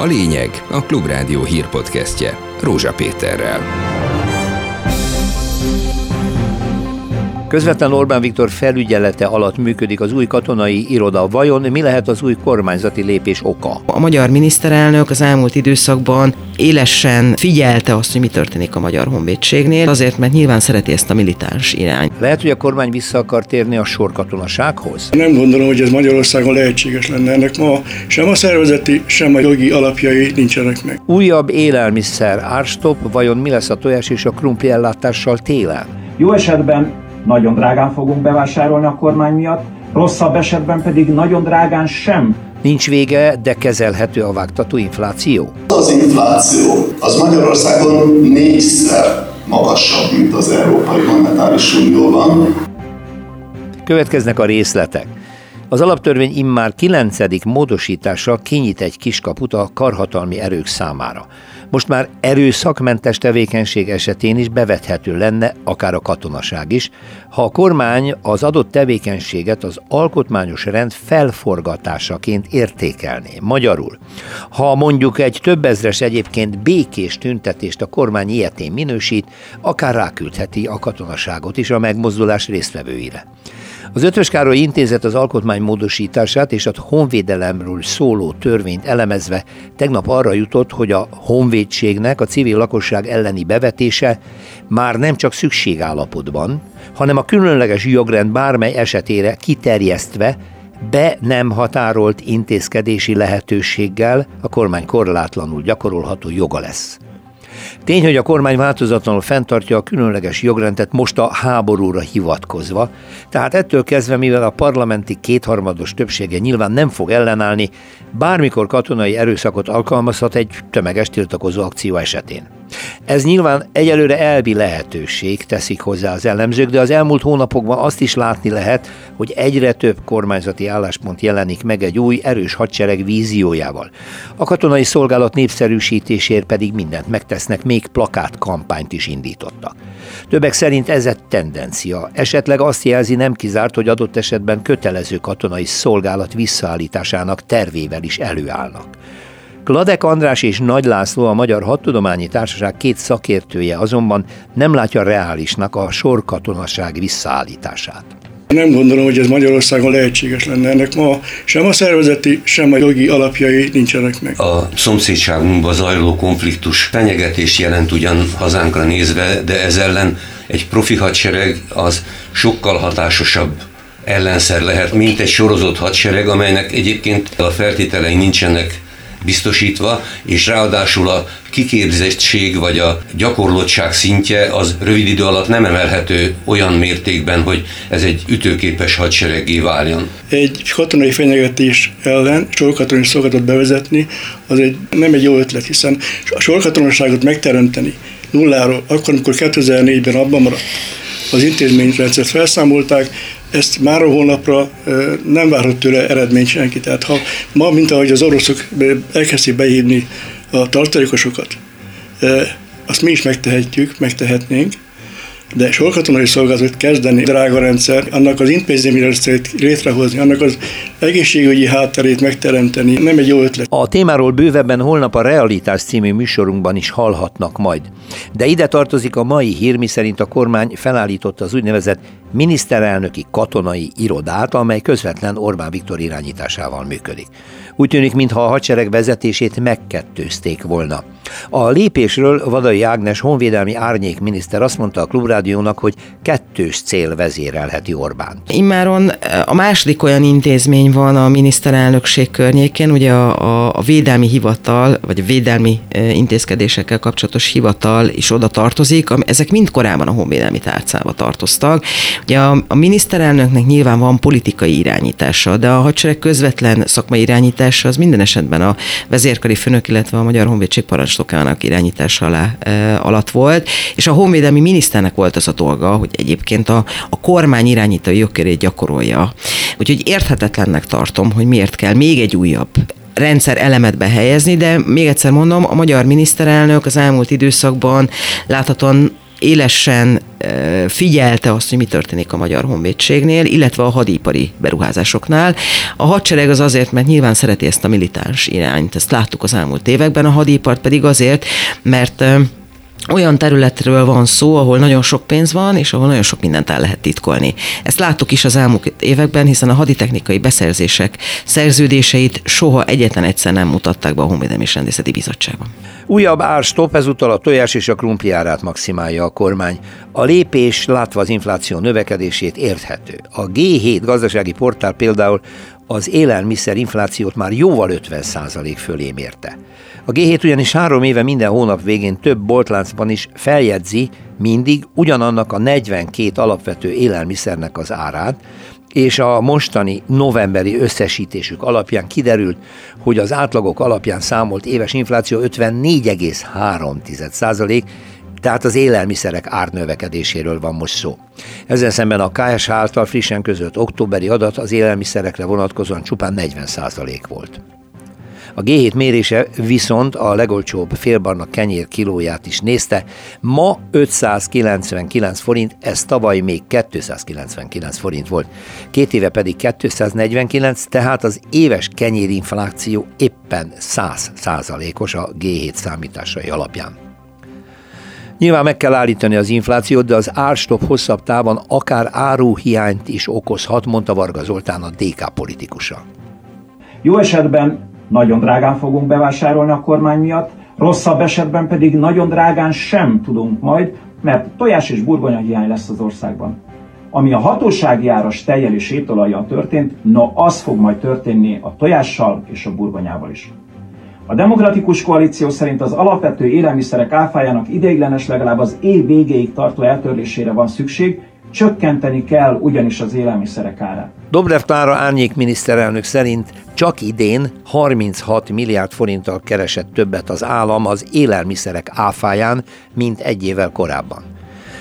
A lényeg a Klubrádió hírpodcastje Rózsa Péterrel. Közvetlen Orbán Viktor felügyelete alatt működik az új katonai iroda. Vajon mi lehet az új kormányzati lépés oka? A magyar miniszterelnök az elmúlt időszakban élesen figyelte azt, hogy mi történik a magyar honvédségnél, azért, mert nyilván szereti ezt a militáns irány. Lehet, hogy a kormány vissza akar térni a sorkatonasághoz? Nem gondolom, hogy ez Magyarországon lehetséges lenne. Ennek ma sem a szervezeti, sem a jogi alapjai nincsenek meg. Újabb élelmiszer árstop, vajon mi lesz a tojás és a krumpli ellátással télen? Jó esetben nagyon drágán fogunk bevásárolni a kormány miatt, rosszabb esetben pedig nagyon drágán sem. Nincs vége, de kezelhető a vágtató infláció? Az infláció az Magyarországon négyszer magasabb, mint az Európai Monetáris Unióban. Következnek a részletek. Az alaptörvény immár 9. módosítással kinyit egy kiskaput a karhatalmi erők számára. Most már erőszakmentes tevékenység esetén is bevethető lenne, akár a katonaság is, ha a kormány az adott tevékenységet az alkotmányos rend felforgatásaként értékelné. Magyarul, ha mondjuk egy több ezres egyébként békés tüntetést a kormány ilyetén minősít, akár ráküldheti a katonaságot is a megmozdulás résztvevőire. Az Ötvös Károly intézet az alkotmány módosítását és a honvédelemről szóló törvényt elemezve tegnap arra jutott, hogy a honvédségnek a civil lakosság elleni bevetése már nem csak szükségállapotban, hanem a különleges jogrend bármely esetére kiterjesztve be nem határolt intézkedési lehetőséggel a kormány korlátlanul gyakorolható joga lesz. Tény, hogy a kormány változatlanul fenntartja a különleges jogrendet most a háborúra hivatkozva, tehát ettől kezdve, mivel a parlamenti kétharmados többsége nyilván nem fog ellenállni, bármikor katonai erőszakot alkalmazhat egy tömeges tiltakozó akció esetén. Ez nyilván egyelőre elvi lehetőség, teszik hozzá az ellenzők, de az elmúlt hónapokban azt is látni lehet, hogy egyre több kormányzati álláspont jelenik meg egy új, erős hadsereg víziójával. A katonai szolgálat népszerűsítésért pedig mindent megtesznek, még plakát kampányt is indítottak. Többek szerint ez egy tendencia. Esetleg azt jelzi nem kizárt, hogy adott esetben kötelező katonai szolgálat visszaállításának tervével is előállnak. Kladek András és Nagy László, a Magyar Hadtudományi Társaság két szakértője azonban nem látja reálisnak a sorkatonaság visszaállítását. Nem gondolom, hogy ez Magyarországon lehetséges lenne. Ennek ma sem a szervezeti, sem a jogi alapjai nincsenek meg. A szomszédságunkban zajló konfliktus fenyegetés jelent ugyan hazánkra nézve, de ez ellen egy profi hadsereg az sokkal hatásosabb ellenszer lehet, mint egy sorozott hadsereg, amelynek egyébként a feltételei nincsenek biztosítva, és ráadásul a kiképzettség vagy a gyakorlottság szintje az rövid idő alatt nem emelhető olyan mértékben, hogy ez egy ütőképes hadseregé váljon. Egy katonai fenyegetés ellen sorkatonai szolgálatot bevezetni, az egy, nem egy jó ötlet, hiszen a sorkatonaságot megteremteni nulláról, akkor, amikor 2004-ben abban maradt, az intézményrendszert felszámolták, ezt már hónapra nem várhat tőle eredményt senki. Tehát ha ma, mint ahogy az oroszok elkezdik behívni a tartalékosokat, azt mi is megtehetjük, megtehetnénk, de sorkatonai szolgálatot kezdeni, drága rendszer, annak az intézményrendszert létrehozni, annak az egészségügyi hátterét megteremteni, nem egy jó ötlet. A témáról bővebben holnap a Realitás című műsorunkban is hallhatnak majd. De ide tartozik a mai hír, miszerint a kormány felállította az úgynevezett miniszterelnöki katonai irodát, amely közvetlen Orbán Viktor irányításával működik. Úgy tűnik, mintha a hadsereg vezetését megkettőzték volna. A lépésről Vadai Ágnes honvédelmi árnyék miniszter azt mondta a klubrádiónak, hogy kettős cél vezérelheti Orbán. Immáron a második olyan intézmény van a miniszterelnökség környékén, ugye a, a, a védelmi hivatal, vagy a védelmi intézkedésekkel kapcsolatos hivatal is oda tartozik, ezek mind korábban a honvédelmi tárcába tartoztak. Ugye a, a miniszterelnöknek nyilván van politikai irányítása, de a hadsereg közvetlen szakmai irányítása az minden esetben a vezérkari főnök, illetve a Magyar Honvédség parancsnokának irányítása alá, e, alatt volt, és a honvédelmi miniszternek volt az a dolga, hogy egyébként a, a kormány irányítói jogkörét gyakorolja. Úgyhogy érthetetlennek tartom, hogy miért kell még egy újabb rendszer elemet behelyezni, de még egyszer mondom, a magyar miniszterelnök az elmúlt időszakban láthatóan élesen figyelte azt, hogy mi történik a Magyar Honvédségnél, illetve a hadipari beruházásoknál. A hadsereg az azért, mert nyilván szereti ezt a militáns irányt, ezt láttuk az elmúlt években, a hadipart pedig azért, mert olyan területről van szó, ahol nagyon sok pénz van, és ahol nagyon sok mindent el lehet titkolni. Ezt láttuk is az elmúlt években, hiszen a haditechnikai beszerzések szerződéseit soha egyetlen egyszer nem mutatták be a Honvédelmi és Rendészeti Bizottságban. Újabb árstop, ezúttal a tojás és a krumpli árát maximálja a kormány. A lépés látva az infláció növekedését érthető. A G7 gazdasági portál például az élelmiszer inflációt már jóval 50% fölé mérte. A G7 ugyanis három éve minden hónap végén több boltláncban is feljegyzi mindig ugyanannak a 42 alapvető élelmiszernek az árát, és a mostani novemberi összesítésük alapján kiderült, hogy az átlagok alapján számolt éves infláció 54,3 tehát az élelmiszerek árnövekedéséről van most szó. Ezzel szemben a KSH által frissen között októberi adat az élelmiszerekre vonatkozóan csupán 40% volt. A G7 mérése viszont a legolcsóbb félbarna kenyér kilóját is nézte. Ma 599 forint, ez tavaly még 299 forint volt. Két éve pedig 249, tehát az éves kenyérinfláció éppen 100 százalékos a G7 számításai alapján. Nyilván meg kell állítani az inflációt, de az árstop hosszabb távon akár áruhiányt is okozhat, mondta Varga Zoltán a DK politikusa. Jó esetben nagyon drágán fogunk bevásárolni a kormány miatt, rosszabb esetben pedig nagyon drágán sem tudunk majd, mert tojás és burgonya hiány lesz az országban. Ami a hatósági áras tejjel és étolajjal történt, na az fog majd történni a tojással és a burgonyával is. A demokratikus koalíció szerint az alapvető élelmiszerek áfájának ideiglenes legalább az év végéig tartó eltörlésére van szükség, Csökkenteni kell ugyanis az élelmiszerek árát. Dobrev Klára árnyék miniszterelnök szerint csak idén 36 milliárd forinttal keresett többet az állam az élelmiszerek áfáján, mint egy évvel korábban.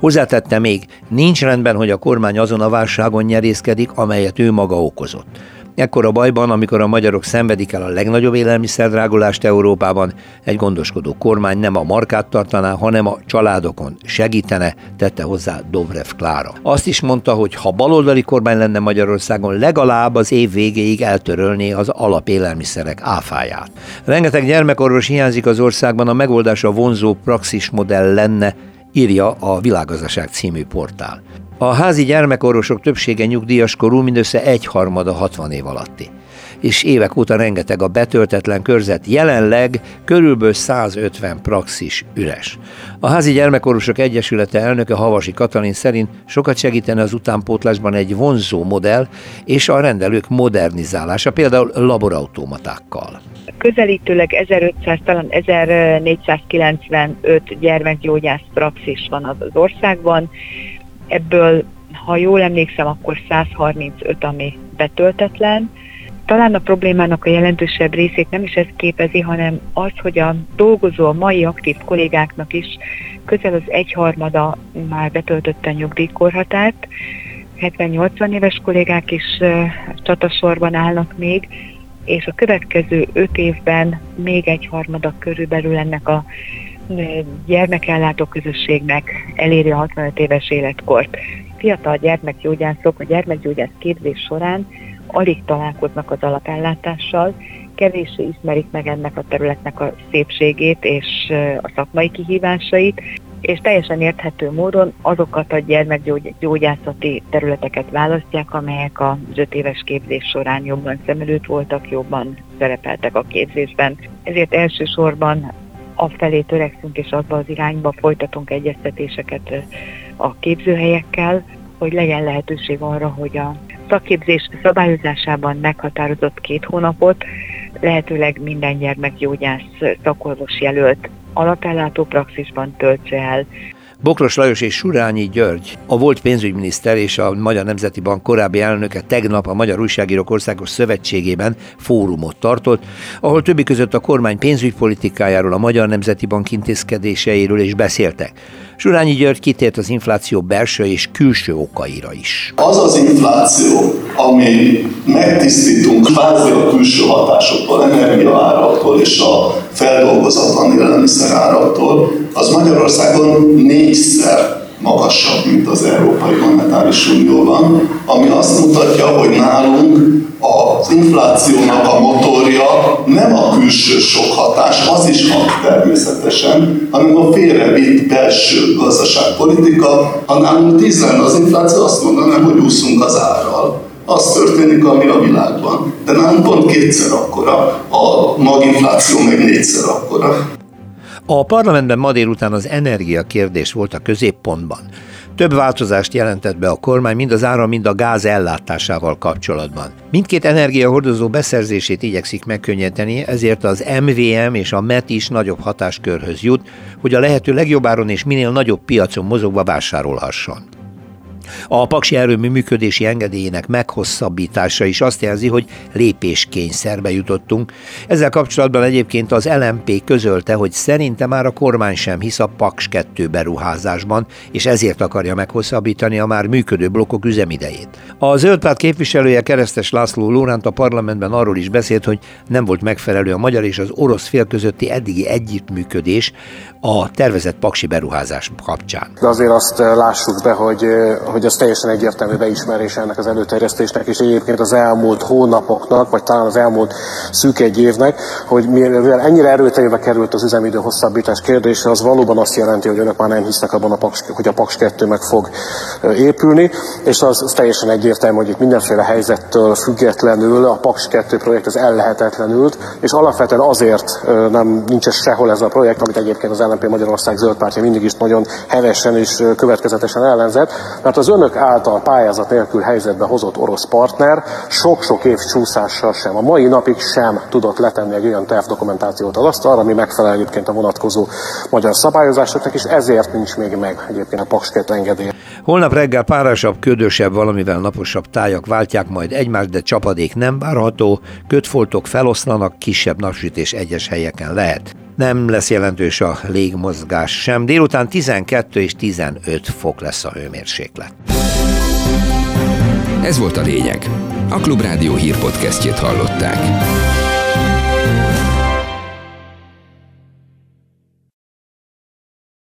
Hozzátette még, nincs rendben, hogy a kormány azon a válságon nyerészkedik, amelyet ő maga okozott. Ekkor a bajban, amikor a magyarok szenvedik el a legnagyobb élelmiszerdrágulást Európában, egy gondoskodó kormány nem a markát tartaná, hanem a családokon segítene, tette hozzá Dobrev Klára. Azt is mondta, hogy ha baloldali kormány lenne Magyarországon, legalább az év végéig eltörölné az alapélelmiszerek áfáját. Rengeteg gyermekorvos hiányzik az országban, a megoldás a vonzó praxis modell lenne, írja a Világgazdaság című portál. A házi gyermekorvosok többsége nyugdíjas korú, mindössze egyharmada 60 év alatti és évek óta rengeteg a betöltetlen körzet. Jelenleg körülbelül 150 praxis üres. A Házi Gyermekorvosok Egyesülete elnöke Havasi Katalin szerint sokat segítene az utánpótlásban egy vonzó modell és a rendelők modernizálása, például laborautomatákkal. Közelítőleg 1500, talán 1495 gyermekgyógyász praxis van az országban, Ebből, ha jól emlékszem, akkor 135, ami betöltetlen. Talán a problémának a jelentősebb részét nem is ez képezi, hanem az, hogy a dolgozó, a mai aktív kollégáknak is közel az egyharmada már betöltötte nyugdíjkorhatárt, 70-80 éves kollégák is csatasorban állnak még, és a következő öt évben még egy harmada körülbelül ennek a gyermekellátó közösségnek eléri a 65 éves életkort. Fiatal gyermekgyógyászok a gyermekgyógyász képzés során alig találkoznak az alapellátással, kevéssé ismerik meg ennek a területnek a szépségét és a szakmai kihívásait, és teljesen érthető módon azokat a gyermekgyógyászati területeket választják, amelyek az öt éves képzés során jobban szem voltak, jobban szerepeltek a képzésben. Ezért elsősorban afelé törekszünk, és abba az irányba folytatunk egyeztetéseket a képzőhelyekkel, hogy legyen lehetőség arra, hogy a szakképzés szabályozásában meghatározott két hónapot lehetőleg minden gyermekgyógyász szakorvos jelölt alapellátó praxisban töltse el. Bokros Lajos és Surányi György, a volt pénzügyminiszter és a Magyar Nemzeti Bank korábbi elnöke tegnap a Magyar Újságírók Országos Szövetségében fórumot tartott, ahol többi között a kormány pénzügypolitikájáról, a Magyar Nemzeti Bank intézkedéseiről is beszéltek. Surányi György kitért az infláció belső és külső okaira is. Az az infláció, ami megtisztítunk kvázi a külső hatásoktól, energiaáraktól és a feldolgozatlan élelmiszeráraktól, az Magyarországon négyszer magasabb, mint az Európai Monetáris Unióban, ami azt mutatja, hogy nálunk az inflációnak a motorja nem a külső sok hatás, az is hat természetesen, hanem a félrevitt belső gazdaságpolitika. Ha nálunk tíz lenne az infláció, azt mondanám, hogy úszunk az árral. Az történik, ami a világban. De nálunk pont kétszer akkora, a maginfláció meg négyszer akkora. A parlamentben ma délután az energia kérdés volt a középpontban. Több változást jelentett be a kormány mind az áram, mind a gáz ellátásával kapcsolatban. Mindkét energiahordozó beszerzését igyekszik megkönnyíteni, ezért az MVM és a MET is nagyobb hatáskörhöz jut, hogy a lehető legjobb áron és minél nagyobb piacon mozogva vásárolhasson. A paksi erőmű működési engedélyének meghosszabbítása is azt jelzi, hogy lépéskényszerbe jutottunk. Ezzel kapcsolatban egyébként az LMP közölte, hogy szerinte már a kormány sem hisz a Paks 2 beruházásban, és ezért akarja meghosszabbítani a már működő blokkok üzemidejét. A zöldpárt képviselője Keresztes László Lóránt a parlamentben arról is beszélt, hogy nem volt megfelelő a magyar és az orosz fél közötti eddigi együttműködés a tervezett paksi beruházás kapcsán. De azért azt lássuk be, hogy, hogy hogy az teljesen egyértelmű beismerés ennek az előterjesztésnek, és egyébként az elmúlt hónapoknak, vagy talán az elmúlt szűk egy évnek, hogy mivel ennyire erőteljébe került az üzemidő hosszabbítás kérdése, az valóban azt jelenti, hogy önök már nem hisznek abban, a Paks, hogy a Paks 2 meg fog épülni, és az, az teljesen egyértelmű, hogy itt mindenféle helyzettől függetlenül a Paks 2 projekt az ellehetetlenült, és alapvetően azért nem nincs sehol ez a projekt, amit egyébként az LNP Magyarország zöld pártja mindig is nagyon hevesen és következetesen ellenzett, mert az önök által pályázat nélkül helyzetbe hozott orosz partner sok-sok év csúszással sem, a mai napig sem tudott letenni egy olyan tervdokumentációt az asztalra, ami megfelel egyébként a vonatkozó magyar szabályozásoknak, és ezért nincs még meg egyébként a Paks 2 engedély. Holnap reggel párásabb, ködösebb, valamivel naposabb tájak váltják majd egymást, de csapadék nem várható, kötfoltok feloszlanak, kisebb napsütés egyes helyeken lehet. Nem lesz jelentős a légmozgás sem. Délután 12 és 15 fok lesz a hőmérséklet. Ez volt a lényeg. A Klubrádió hírpodcastjét hallották.